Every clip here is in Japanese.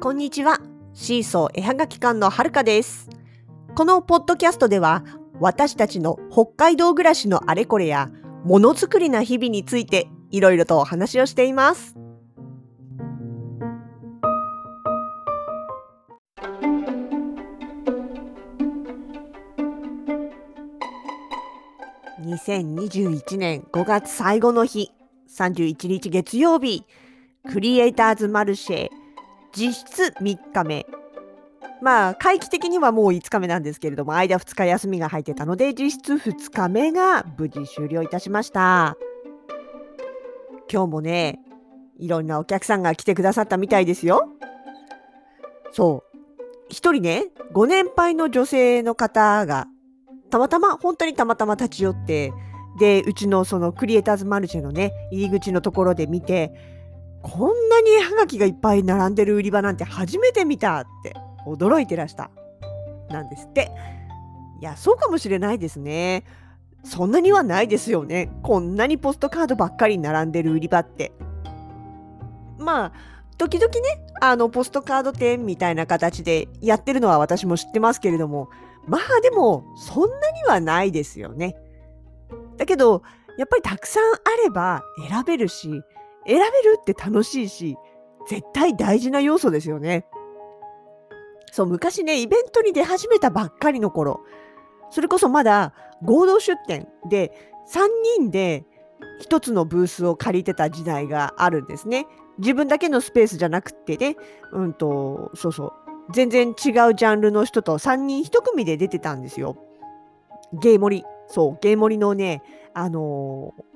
こんにちは。シーソー絵はがき館のはるかです。このポッドキャストでは、私たちの北海道暮らしのあれこれや、ものづくりな日々について、いろいろとお話をしています。2021年5月最後の日、31日月曜日、クリエイターズマルシェ実質3日目。まあ、回帰的にはもう5日目なんですけれども、間2日休みが入ってたので、実質2日目が無事終了いたしました。今日もね、いろんなお客さんが来てくださったみたいですよ。そう。一人ね、ご年配の女性の方が、たまたま、本当にたまたま立ち寄って、で、うちのそのクリエイターズマルシェのね、入り口のところで見て、こんなに絵はがきがいっぱい並んでる売り場なんて初めて見たって驚いてらした。なんですって。いや、そうかもしれないですね。そんなにはないですよね。こんなにポストカードばっかり並んでる売り場って。まあ、時々ね、あの、ポストカード店みたいな形でやってるのは私も知ってますけれども、まあでも、そんなにはないですよね。だけど、やっぱりたくさんあれば選べるし、選べるって楽しいし、絶対大事な要素ですよね。そう、昔ね、イベントに出始めたばっかりの頃、それこそまだ合同出店で3人で1つのブースを借りてた時代があるんですね。自分だけのスペースじゃなくってね、うんと、そうそう、全然違うジャンルの人と3人1組で出てたんですよ。ゲーモリ。そう、ゲーモリのね、あのー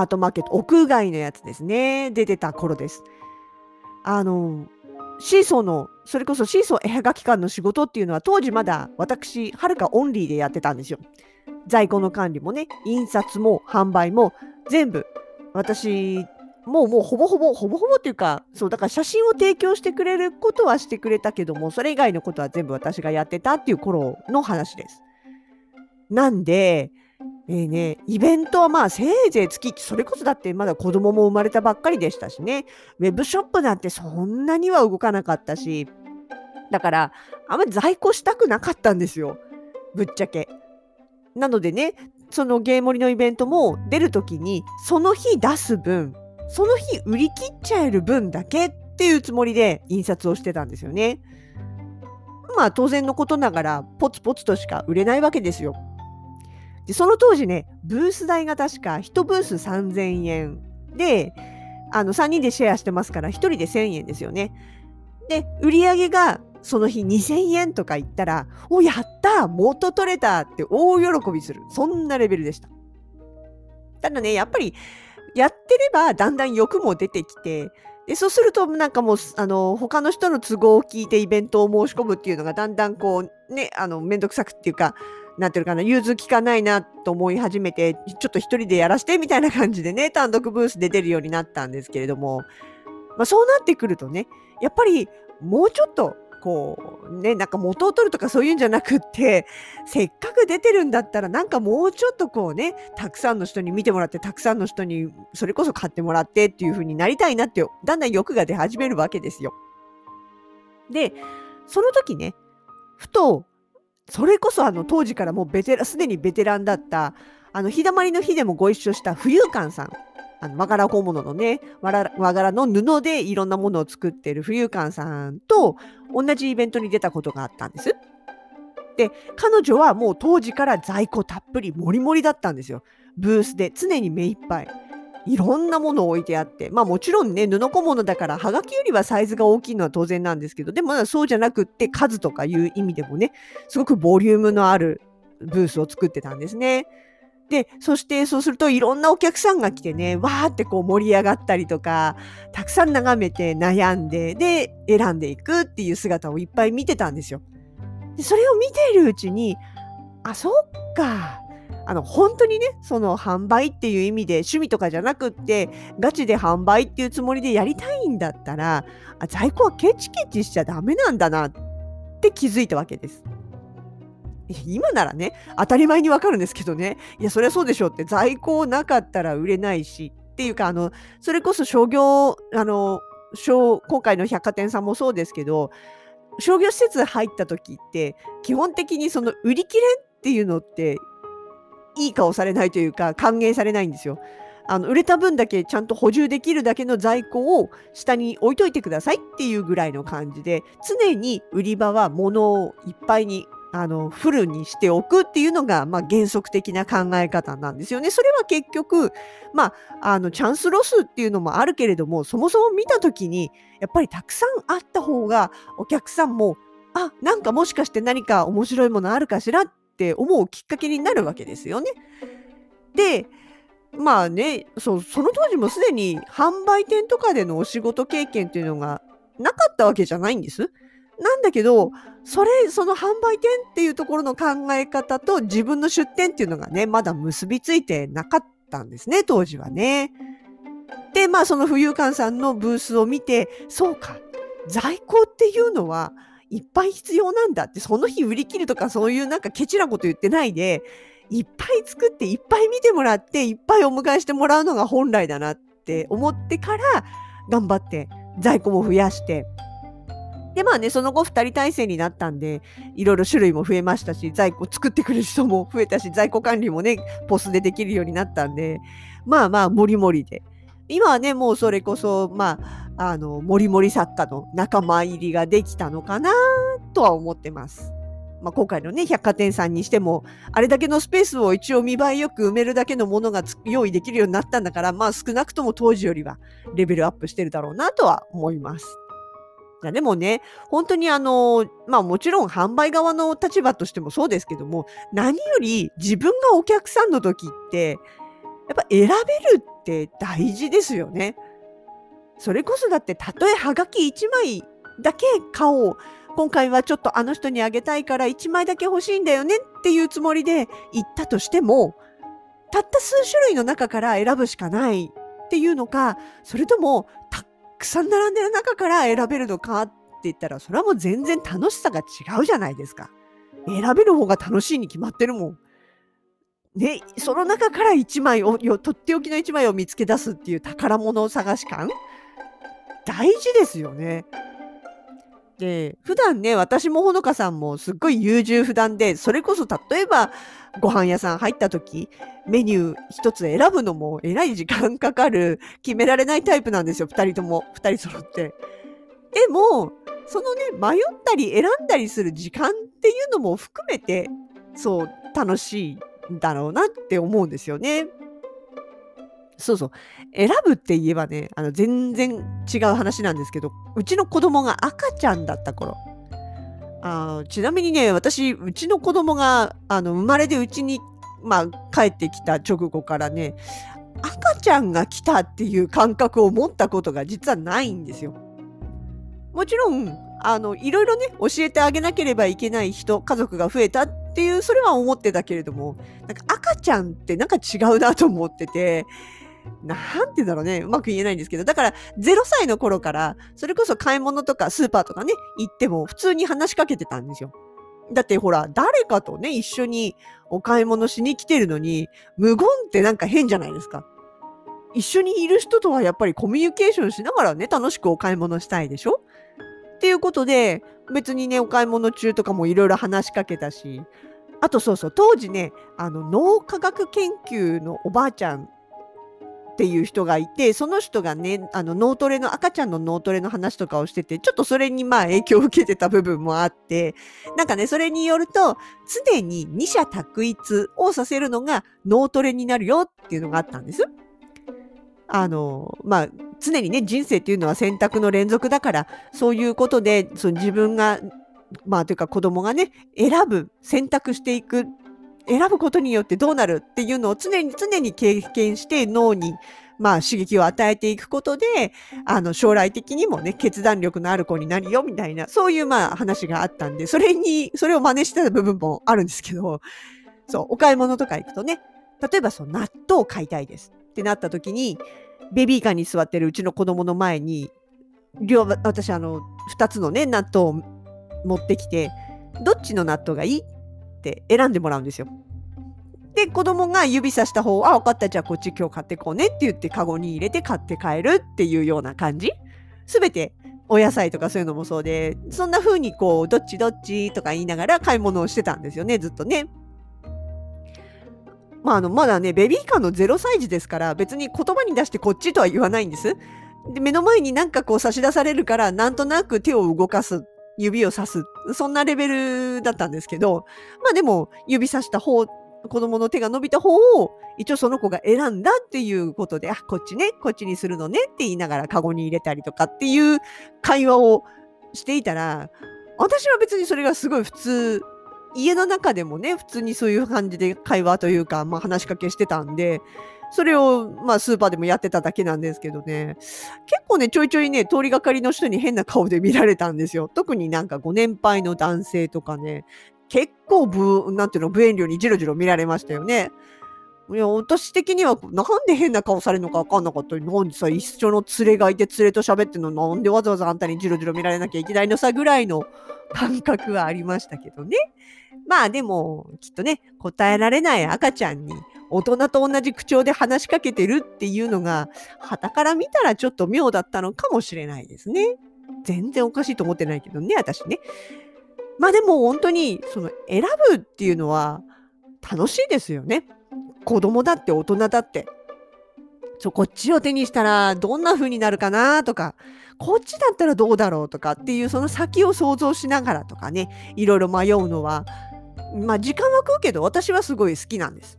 アートマーケット、屋外のやつですね。出てた頃です。あの、シーソーの、それこそシーソー絵はがき館の仕事っていうのは当時まだ私、はるかオンリーでやってたんですよ。在庫の管理もね、印刷も販売も全部私、もうもうほぼほぼ、ほぼほぼっていうか、そう、だから写真を提供してくれることはしてくれたけども、それ以外のことは全部私がやってたっていう頃の話です。なんで、えーね、イベントはまあせいぜい月それこそだってまだ子供も生まれたばっかりでしたしね、ウェブショップなんてそんなには動かなかったし、だからあんまり在庫したくなかったんですよ、ぶっちゃけ。なのでね、そのゲームリのイベントも出るときに、その日出す分、その日売り切っちゃえる分だけっていうつもりで印刷をしてたんですよね。まあ当然のことながら、ポツポツとしか売れないわけですよ。で、その当時ね、ブース代が確か1ブース3000円で、あの、3人でシェアしてますから、1人で1000円ですよね。で、売り上げがその日2000円とか言ったら、お、やった元取れたって大喜びする。そんなレベルでした。ただね、やっぱり、やってればだんだん欲も出てきて、でそうするとなんかもうあの他の人の都合を聞いてイベントを申し込むっていうのがだんだんこうねあのめんどくさくっていうかなんていうかな融通きかないなと思い始めてちょっと一人でやらしてみたいな感じでね 単独ブースで出るようになったんですけれども、まあ、そうなってくるとねやっぱりもうちょっとこうねなんか元を取るとかそういうんじゃなくって せっかく出てるんだったらなんかもうちょっとこうねたくさんの人に見てもらってたくさんの人にそれこそ買ってもらってっていう風になりたいなってだんだん欲が出始めるわけですよ。でその時ねふとそれこそあの当時からもうベテラすでにベテランだったあの日だまりの日でもご一緒した浮遊館さんあの和柄小物のね和柄の布でいろんなものを作ってる浮遊館さんと同じイベントに出たことがあったんです。で彼女はもう当時から在庫たっぷりもりもりだったんですよ。ブースで常に目いっぱい。いろんなものを置いてあってまあもちろんね布小物だからはがきよりはサイズが大きいのは当然なんですけどでもそうじゃなくって数とかいう意味でもねすごくボリュームのあるブースを作ってたんですね。で、そしてそうするといろんなお客さんが来てね、わーってこう盛り上がったりとか、たくさん眺めて悩んで、で、選んでいくっていう姿をいっぱい見てたんですよ。で、それを見ているうちに、あ、そっか。あの、本当にね、その販売っていう意味で趣味とかじゃなくって、ガチで販売っていうつもりでやりたいんだったら、あ在庫はケチケチしちゃダメなんだなって気づいたわけです。今ならね、当たり前にわかるんですけどね、いや、そりゃそうでしょうって、在庫なかったら売れないし、っていうか、あの、それこそ商業、あの、今回の百貨店さんもそうですけど商業施設入った時って基本的にその売り切れっていうのっていい顔されないというか歓迎されないんですよ。あの売れた分だけちゃんと補充できるだけの在庫を下に置いといてくださいっていうぐらいの感じで常に売り場は物をいっぱいにあのフルにしておくっていうのが、まあ、原則的な考え方なんですよね。それは結局、まあ、あのチャンスロスっていうのもあるけれどもそもそも見た時にやっぱりたくさんあった方がお客さんもあなんかもしかして何か面白いものあるかしらっって思うきっかけになるわけですよね。でまあねそその当時もすでに販売店とかでのお仕事経験っていうのがなかったわけじゃないんです。なんだけどそれその販売店っていうところの考え方と自分の出店っていうのがねまだ結びついてなかったんですね当時はね。でまあその浮遊館さんのブースを見てそうか在庫っていうのはいっぱい必要なんだってその日売り切るとかそういうなんかケチなこと言ってないでいっぱい作っていっぱい見てもらっていっぱいお迎えしてもらうのが本来だなって思ってから頑張って在庫も増やして。でまあねその後2人体制になったんでいろいろ種類も増えましたし在庫作ってくれる人も増えたし在庫管理もねポスでできるようになったんでまあまあもりもりで。今はねもうそれこそまああのもりもり作家の仲間入りができたのかなとは思ってます。まあ、今回のね百貨店さんにしてもあれだけのスペースを一応見栄えよく埋めるだけのものが用意できるようになったんだからまあ少なくとも当時よりはレベルアップしてるだろうなとは思います。でもね本当にあのまあもちろん販売側の立場としてもそうですけども何より自分がお客さんの時ってやっぱ選べるって大事ですよね。それこそだってたとえはがき1枚だけ買おう今回はちょっとあの人にあげたいから1枚だけ欲しいんだよねっていうつもりで行ったとしても、たった数種類の中から選ぶしかないっていうのか、それともたくさん並んでる中から選べるのかって言ったら、それはもう全然楽しさが違うじゃないですか。選べる方が楽しいに決まってるもん。ね、その中から1枚を、とっておきの1枚を見つけ出すっていう宝物探し感大事ですよね。で普段ね私もほのかさんもすっごい優柔不断でそれこそ例えばご飯屋さん入った時メニュー一つ選ぶのもえらい時間かかる決められないタイプなんですよ2人とも2人揃って。でもそのね迷ったり選んだりする時間っていうのも含めてそう楽しいんだろうなって思うんですよね。そうそう。選ぶって言えばね、あの全然違う話なんですけど、うちの子供が赤ちゃんだった頃。あちなみにね、私、うちの子供があの生まれでうちに、まあ、帰ってきた直後からね、赤ちゃんが来たっていう感覚を持ったことが実はないんですよ。もちろん、あの、いろいろね、教えてあげなければいけない人、家族が増えたっていう、それは思ってたけれども、なんか赤ちゃんってなんか違うなと思ってて、なんて言うんだろうね。うまく言えないんですけど。だから、0歳の頃から、それこそ買い物とかスーパーとかね、行っても普通に話しかけてたんですよ。だってほら、誰かとね、一緒にお買い物しに来てるのに、無言ってなんか変じゃないですか。一緒にいる人とはやっぱりコミュニケーションしながらね、楽しくお買い物したいでしょっていうことで、別にね、お買い物中とかもいろいろ話しかけたし、あとそうそう、当時ね、あの、脳科学研究のおばあちゃんっていう人がいてその人がねあの脳トレの赤ちゃんの脳トレの話とかをしててちょっとそれにまあ影響を受けてた部分もあってなんかねそれによると常に二者択一をさせるのが脳トレになるよっていうのがあったんです。あのまあ常にね人生っていうのは選択の連続だからそういうことでその自分がまあというか子供がね選ぶ選択していく選ぶことによってどうなるっていうのを常に常に経験して脳にまあ刺激を与えていくことで、あの将来的にもね、決断力のある子になるよみたいな、そういうまあ話があったんで、それに、それを真似してた部分もあるんですけど、そう、お買い物とか行くとね、例えばそう、納豆を買いたいですってなった時に、ベビーカーに座ってるうちの子供の前に、両、私あの、二つのね、納豆を持ってきて、どっちの納豆がいい？っって選んでもらうんですよ。で子供が指さした方あ分かったじゃあこっち今日買ってこうねって言ってカゴに入れて買って帰るっていうような感じすべてお野菜とかそういうのもそうで、そんな風にこう、どっちどっちとか言いながら買い物をしてたんですよね、ずっとね。まあ、あの、まだね、ベビーカーの0歳児ですから、別に言葉に出してこっちとは言わないんです。で、目の前になんかこう差し出されるから、なんとなく手を動かす、指をさす、そんなレベルだったんですけど、まあでも、指さした方、子供の手が伸びた方を、一応その子が選んだっていうことで、あ、こっちね、こっちにするのねって言いながらカゴに入れたりとかっていう会話をしていたら、私は別にそれがすごい普通家の中でもね、普通にそういう感じで会話というか、まあ話しかけしてたんで、それを、まあ、スーパーでもやってただけなんですけどね、結構ね、ちょいちょいね、通りがかりの人に変な顔で見られたんですよ。特になんかご年配の男性とかね、結構ぶ、なんていうの、無遠慮にじろじろ見られましたよね。いや、私的には、なんで変な顔されるのか分かんなかった、なんでさ、一緒の連れがいて連れと喋ってんの、なんでわざわざあんたにじろじろ見られなきゃいけないのさぐらいの感覚はありましたけどね。まあでも、きっとね、答えられない赤ちゃんに、大人と同じ口調で話しかけてるっていうのが、旗から見たらちょっと妙だったのかもしれないですね。全然おかしいと思ってないけどね、私ね。まあでも本当に、その選ぶっていうのは楽しいですよね。子供だって大人だって。そう、こっちを手にしたらどんな風になるかなとか、こっちだったらどうだろうとかっていうその先を想像しながらとかね、いろいろ迷うのは、まあ時間は食うけど私はすごい好きなんです。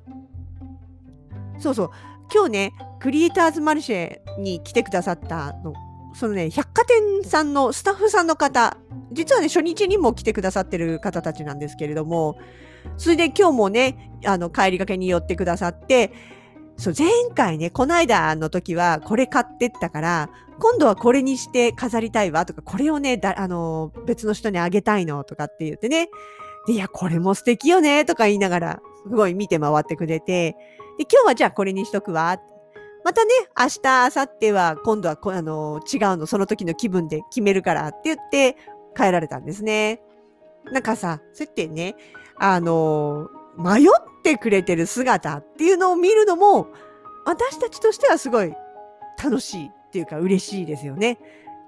そうそう。今日ね、クリエイターズマルシェに来てくださったの、そのね、百貨店さんのスタッフさんの方、実はね、初日にも来てくださってる方たちなんですけれども、それで今日もね、あの、帰りがけに寄ってくださって、そう、前回ね、この間の時はこれ買ってったから、今度はこれにして飾りたいわとか、これをね、だあの、別の人にあげたいのとかって言ってね、で、いや、これも素敵よねとか言いながら、すごい見て回ってくれて、で、今日はじゃあこれにしとくわ。またね、明日、明後日は今度はあの違うの、その時の気分で決めるからって言って帰られたんですね。なんかさ、そうやってね、あの、迷ってくれてる姿っていうのを見るのも、私たちとしてはすごい楽しいっていうか嬉しいですよね。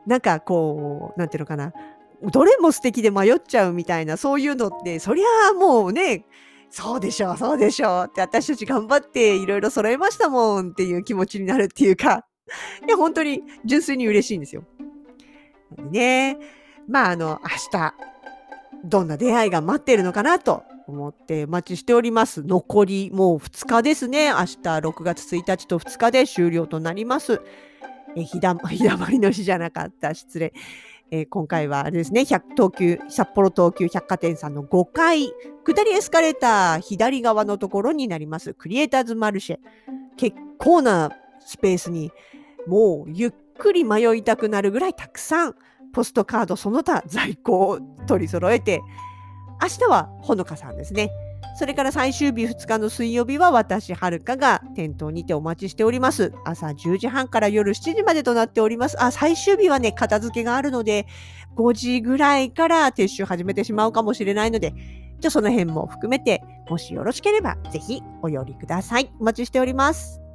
なんかこう、なんていうのかな。どれも素敵で迷っちゃうみたいな、そういうのって、そりゃあもうね、そうでしょう、そうでしょうって私たち頑張っていろいろ揃えましたもんっていう気持ちになるっていうか、いや、本当に純粋に嬉しいんですよ。ね、まああの、明日、どんな出会いが待っているのかなと思ってお待ちしております。残りもう2日ですね。明日6月1日と2日で終了となります。えひだひだまりの日じゃなかった。失礼。えー、今回はあれですね、東急、札幌東急百貨店さんの5階、下りエスカレーター左側のところになります、クリエイターズマルシェ。結構なスペースに、もうゆっくり迷いたくなるぐらいたくさんポストカードその他在庫を取り揃えて、明日はほのかさんですね。それから最終日2日の水曜日は私、はるかが店頭にてお待ちしております。朝10時半から夜7時までとなっております。あ、最終日はね、片付けがあるので、5時ぐらいから撤収始めてしまうかもしれないので、じゃその辺も含めて、もしよろしければ、ぜひお寄りください。お待ちしております。